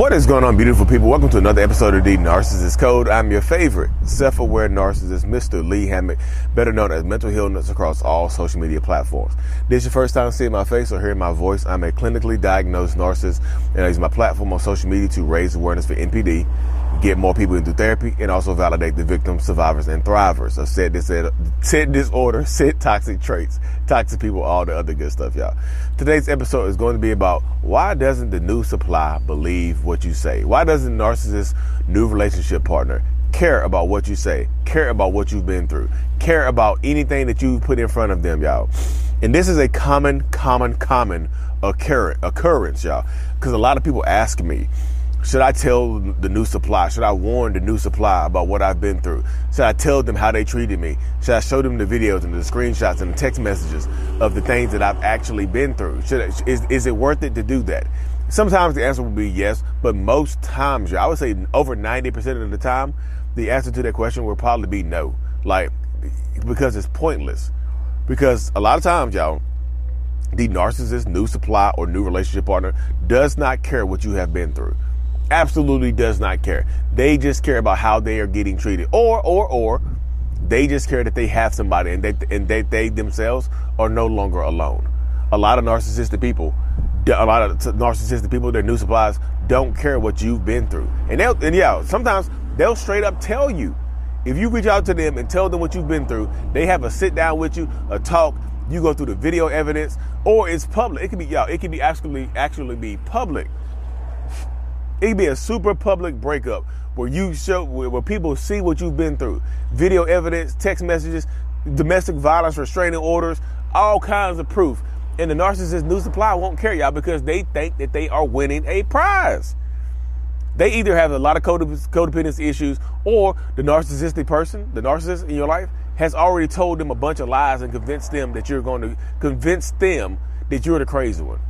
What is going on, beautiful people? Welcome to another episode of The Narcissist Code. I'm your favorite self aware narcissist, Mr. Lee Hammock, better known as Mental Healness across all social media platforms. This is your first time seeing my face or hearing my voice. I'm a clinically diagnosed narcissist, and I use my platform on social media to raise awareness for NPD, get more people into therapy, and also validate the victims, survivors, and thrivers of said, said disorder, said toxic traits, toxic people, all the other good stuff, y'all. Today's episode is going to be about why doesn't the new supply believe what you say? Why doesn't narcissist new relationship partner care about what you say, care about what you've been through, care about anything that you put in front of them, y'all? And this is a common, common, common occurrence, y'all. Because a lot of people ask me, should I tell the new supply? Should I warn the new supply about what I've been through? Should I tell them how they treated me? Should I show them the videos and the screenshots and the text messages of the things that I've actually been through? Should I, is, is it worth it to do that? Sometimes the answer will be yes, but most times, y'all, I would say over 90% of the time, the answer to that question will probably be no. Like, because it's pointless. Because a lot of times, y'all, the narcissist, new supply, or new relationship partner does not care what you have been through absolutely does not care. They just care about how they are getting treated, or or or they just care that they have somebody and they and they, they themselves are no longer alone. A lot of narcissistic people, a lot of narcissistic people, their new supplies don't care what you've been through, and they'll and yeah, sometimes they'll straight up tell you. If you reach out to them and tell them what you've been through, they have a sit down with you, a talk. You go through the video evidence, or it's public. It can be y'all. it can be actually actually be public it could be a super public breakup where you show where people see what you've been through. Video evidence, text messages, domestic violence, restraining orders, all kinds of proof. And the narcissist new supply won't care y'all because they think that they are winning a prize. They either have a lot of codependency issues or the narcissistic person, the narcissist in your life, has already told them a bunch of lies and convinced them that you're going to convince them that you're the crazy one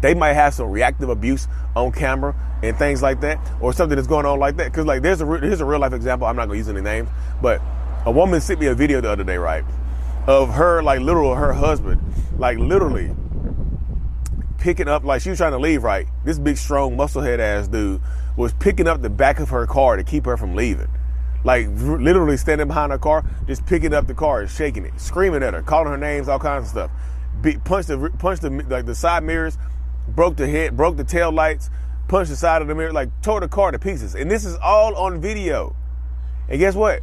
they might have some reactive abuse on camera and things like that, or something that's going on like that. Because like there's a here's a real life example. I'm not gonna use any names, but a woman sent me a video the other day, right, of her like literal her husband, like literally picking up like she was trying to leave, right. This big strong musclehead ass dude was picking up the back of her car to keep her from leaving. Like literally standing behind her car, just picking up the car and shaking it, screaming at her, calling her names, all kinds of stuff. Be, punched the punched the like the side mirrors broke the head, broke the tail lights, punched the side of the mirror, like tore the car to pieces. And this is all on video. And guess what?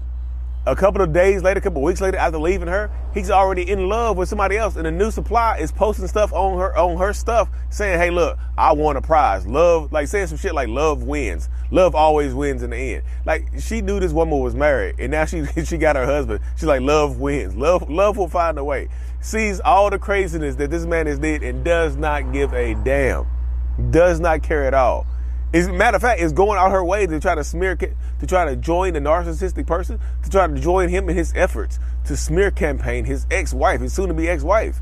A couple of days later, a couple of weeks later, after leaving her, he's already in love with somebody else. And the new supply is posting stuff on her on her stuff, saying, "Hey, look, I won a prize. Love, like saying some shit like love wins. Love always wins in the end. Like she knew this woman was married, and now she she got her husband. She's like, love wins. Love love will find a way sees all the craziness that this man has did and does not give a damn. Does not care at all. As a matter of fact, is going out her way to try to smear, to try to join the narcissistic person, to try to join him in his efforts to smear campaign his ex-wife, his soon-to-be ex-wife.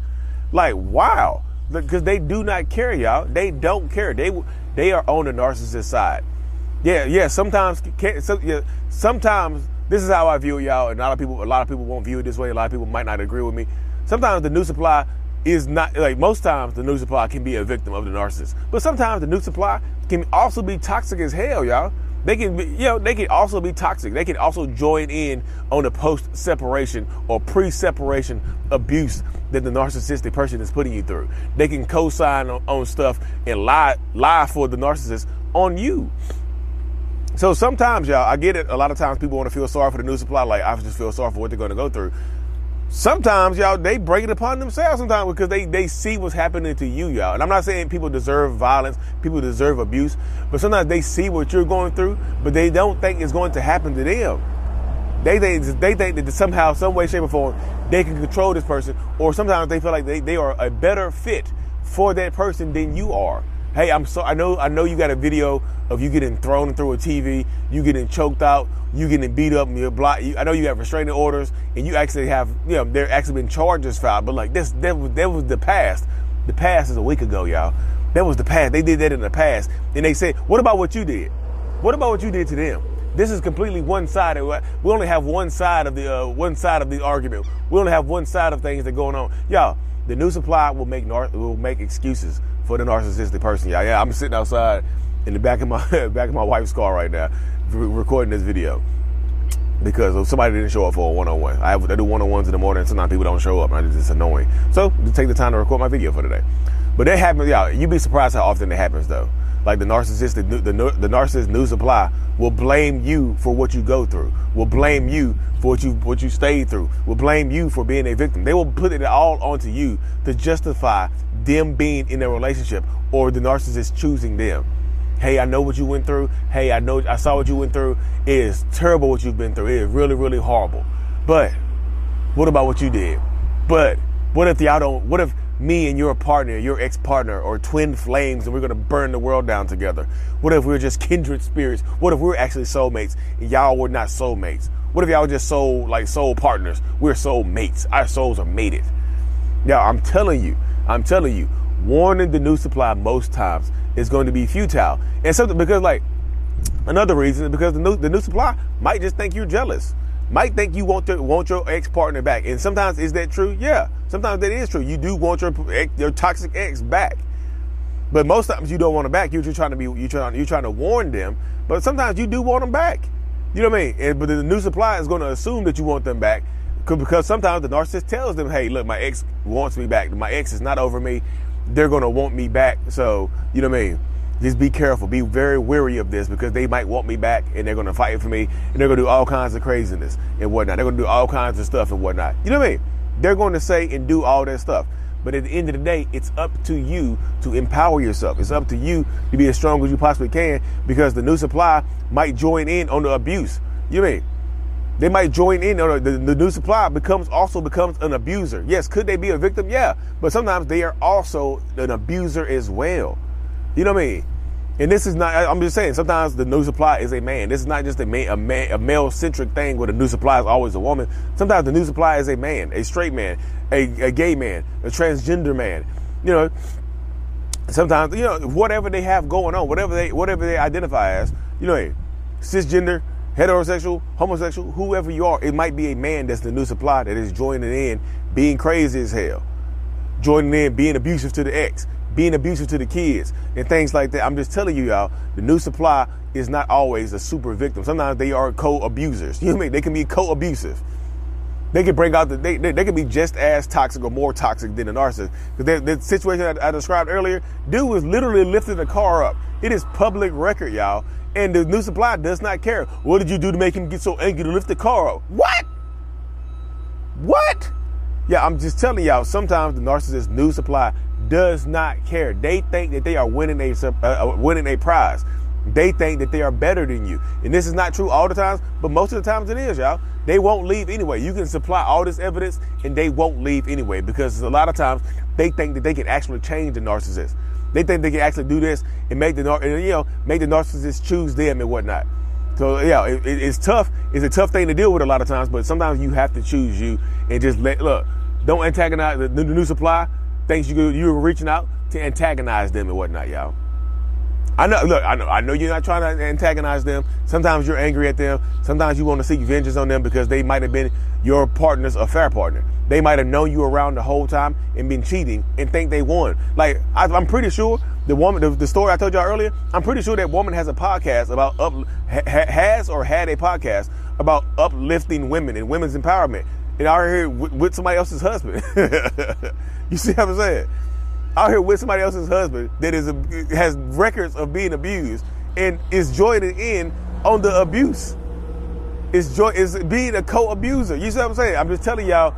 Like, wow, because they do not care, y'all. They don't care. They they are on the narcissist side. Yeah, yeah. Sometimes, so, yeah, sometimes this is how I view it, y'all. And a lot of people, a lot of people won't view it this way. A lot of people might not agree with me sometimes the new supply is not like most times the new supply can be a victim of the narcissist. But sometimes the new supply can also be toxic as hell, y'all. They can be, you know, they can also be toxic. They can also join in on the post separation or pre separation abuse that the narcissistic person is putting you through. They can co sign on, on stuff and lie, lie for the narcissist on you. So sometimes, y'all, I get it. A lot of times people want to feel sorry for the new supply. Like, I just feel sorry for what they're going to go through sometimes y'all they break it upon themselves sometimes because they they see what's happening to you y'all. And i'm not saying people deserve violence people deserve abuse but sometimes they see what you're going through but they don't think it's going to happen to them. They think they think that somehow some way shape or form they can control this person or sometimes they feel like they, they are a better fit for that person than you are Hey, I'm so I know I know you got a video of you getting thrown through a TV, you getting choked out, you getting beat up, you're block. I know you have restraining orders, and you actually have you know there actually been charges filed. But like this, that was that was the past. The past is a week ago, y'all. That was the past. They did that in the past, and they said, "What about what you did? What about what you did to them?" This is completely one sided. We only have one side of the uh, one side of the argument. We only have one side of things that are going on, y'all. The new supply will make will make excuses for the narcissistic person. Yeah, yeah. I'm sitting outside in the back of my back of my wife's car right now, recording this video because somebody didn't show up for a one-on-one. I, have, I do one-on-ones in the morning. And sometimes people don't show up, and it's just annoying. So take the time to record my video for today. But that happens, yeah. You'd be surprised how often it happens, though. Like the narcissist, the, the, the narcissist new supply will blame you for what you go through. Will blame you for what you what you stayed through. Will blame you for being a victim. They will put it all onto you to justify them being in a relationship or the narcissist choosing them. Hey, I know what you went through. Hey, I know I saw what you went through. It is terrible what you've been through. It is really, really horrible. But what about what you did? But what if y'all don't what if me and your partner, your ex-partner, or twin flames, and we're gonna burn the world down together? What if we're just kindred spirits? What if we're actually soulmates and y'all were not soulmates? What if y'all were just soul like soul partners? We're soul mates. Our souls are mated. Now I'm telling you, I'm telling you, warning the new supply most times is going to be futile. And something because like another reason is because the new the new supply might just think you're jealous. Might think you want to want your ex partner back. And sometimes is that true? Yeah. Sometimes that is true. You do want your your toxic ex back. But most times you don't want them back. You're just trying to be you're trying you're trying to warn them. But sometimes you do want them back. You know what I mean? And, but the new supply is going to assume that you want them back because sometimes the narcissist tells them, "Hey, look, my ex wants me back. My ex is not over me they're going to want me back. So, you know what I mean? Just be careful. Be very wary of this because they might want me back and they're going to fight for me and they're going to do all kinds of craziness and whatnot. They're going to do all kinds of stuff and whatnot. You know what I mean? They're going to say and do all that stuff. But at the end of the day, it's up to you to empower yourself. It's up to you to be as strong as you possibly can because the new supply might join in on the abuse. You know what I mean? They might join in the, the new supply becomes also becomes an abuser. Yes, could they be a victim? Yeah. But sometimes they are also an abuser as well. You know what I mean? And this is not, I'm just saying, sometimes the new supply is a man. This is not just a, man, a, man, a male centric thing where the new supply is always a woman. Sometimes the new supply is a man, a straight man, a, a gay man, a transgender man. You know, sometimes, you know, whatever they have going on, whatever they, whatever they identify as, you know, cisgender, heterosexual, homosexual, whoever you are, it might be a man that's the new supply that is joining in, being crazy as hell, joining in, being abusive to the ex, being abusive to the kids, and things like that. I'm just telling you, y'all, the new supply is not always a super victim. Sometimes they are co-abusers. You know what I mean? They can be co-abusive. They can bring out the they, they, they can be just as toxic or more toxic than a narcissist. Because the situation I, I described earlier, dude was literally lifting the car up. It is public record, y'all. And the new supply does not care. What did you do to make him get so angry to lift the car up? What? What? Yeah, I'm just telling y'all, sometimes the narcissist new supply does not care. They think that they are winning a, uh, uh, winning a prize. They think that they are better than you. And this is not true all the times, but most of the times it is, y'all. They won't leave anyway. You can supply all this evidence and they won't leave anyway because a lot of times they think that they can actually change the narcissist. They think they can actually do this and make the you know make the narcissist choose them and whatnot. So yeah, it, it's tough. It's a tough thing to deal with a lot of times, but sometimes you have to choose you and just let look. Don't antagonize the, the new supply. Thinks you you're reaching out to antagonize them and whatnot, y'all. I know. Look, I know. I know you're not trying to antagonize them. Sometimes you're angry at them. Sometimes you want to seek vengeance on them because they might have been your partner's affair partner. They might have known you around the whole time and been cheating and think they won. Like I, am pretty sure the woman, the, the, story I told y'all earlier, I'm pretty sure that woman has a podcast about up, ha, has or had a podcast about uplifting women and women's empowerment. And out here with, somebody else's husband. you see what I'm saying? Out here with somebody else's husband that is has records of being abused and is joining in on the abuse. Is joy is being a co-abuser. You see what I'm saying? I'm just telling y'all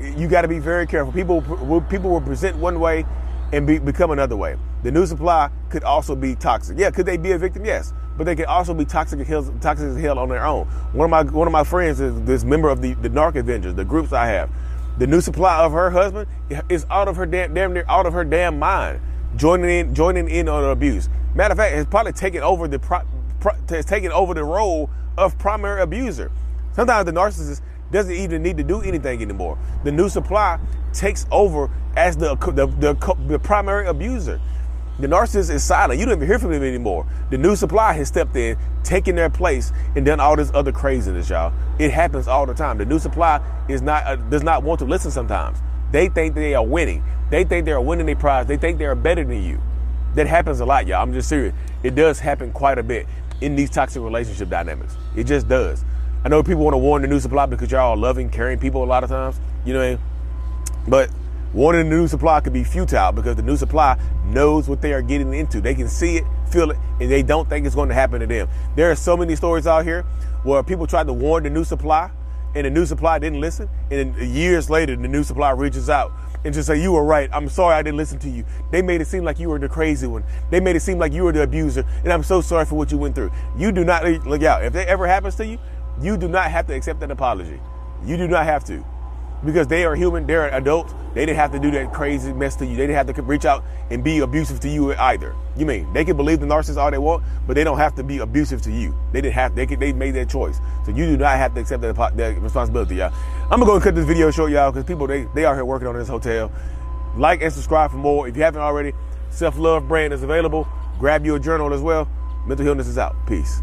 you got to be very careful. People people will present one way and be, become another way. The new supply could also be toxic. Yeah, could they be a victim? Yes, but they could also be toxic as hell, toxic as hell on their own. One of my one of my friends is this member of the the Narc Avengers, the groups I have. The new supply of her husband is out of her damn, damn near out of her damn mind, joining in joining in on abuse. Matter of fact, has probably taken over the pro, pro, has taken over the role of primary abuser. Sometimes the narcissist doesn't even need to do anything anymore. The new supply takes over as the, the, the, the primary abuser. The narcissist is silent. You don't even hear from him anymore. The new supply has stepped in, taken their place, and done all this other craziness, y'all. It happens all the time. The new supply is not uh, does not want to listen sometimes. They think they are winning. They think they are winning a prize. They think they are better than you. That happens a lot, y'all. I'm just serious. it does happen quite a bit in these toxic relationship dynamics. It just does. I know people want to warn the new supply because y'all are loving, caring people a lot of times. You know what I mean? But warning the new supply could be futile because the new supply knows what they are getting into. They can see it, feel it, and they don't think it's going to happen to them. There are so many stories out here where people tried to warn the new supply and the new supply didn't listen. And years later, the new supply reaches out and just say, You were right. I'm sorry I didn't listen to you. They made it seem like you were the crazy one. They made it seem like you were the abuser. And I'm so sorry for what you went through. You do not look out. If that ever happens to you, you do not have to accept an apology. You do not have to because they are human, they're adults. They didn't have to do that crazy mess to you. They didn't have to reach out and be abusive to you either. You mean they can believe the narcissist all they want, but they don't have to be abusive to you. They didn't have. They could, they made their choice, so you do not have to accept that, that responsibility, y'all. I'm gonna go and cut this video short, y'all, because people they they are here working on this hotel. Like and subscribe for more. If you haven't already, self love brand is available. Grab your journal as well. Mental Healness is out. Peace.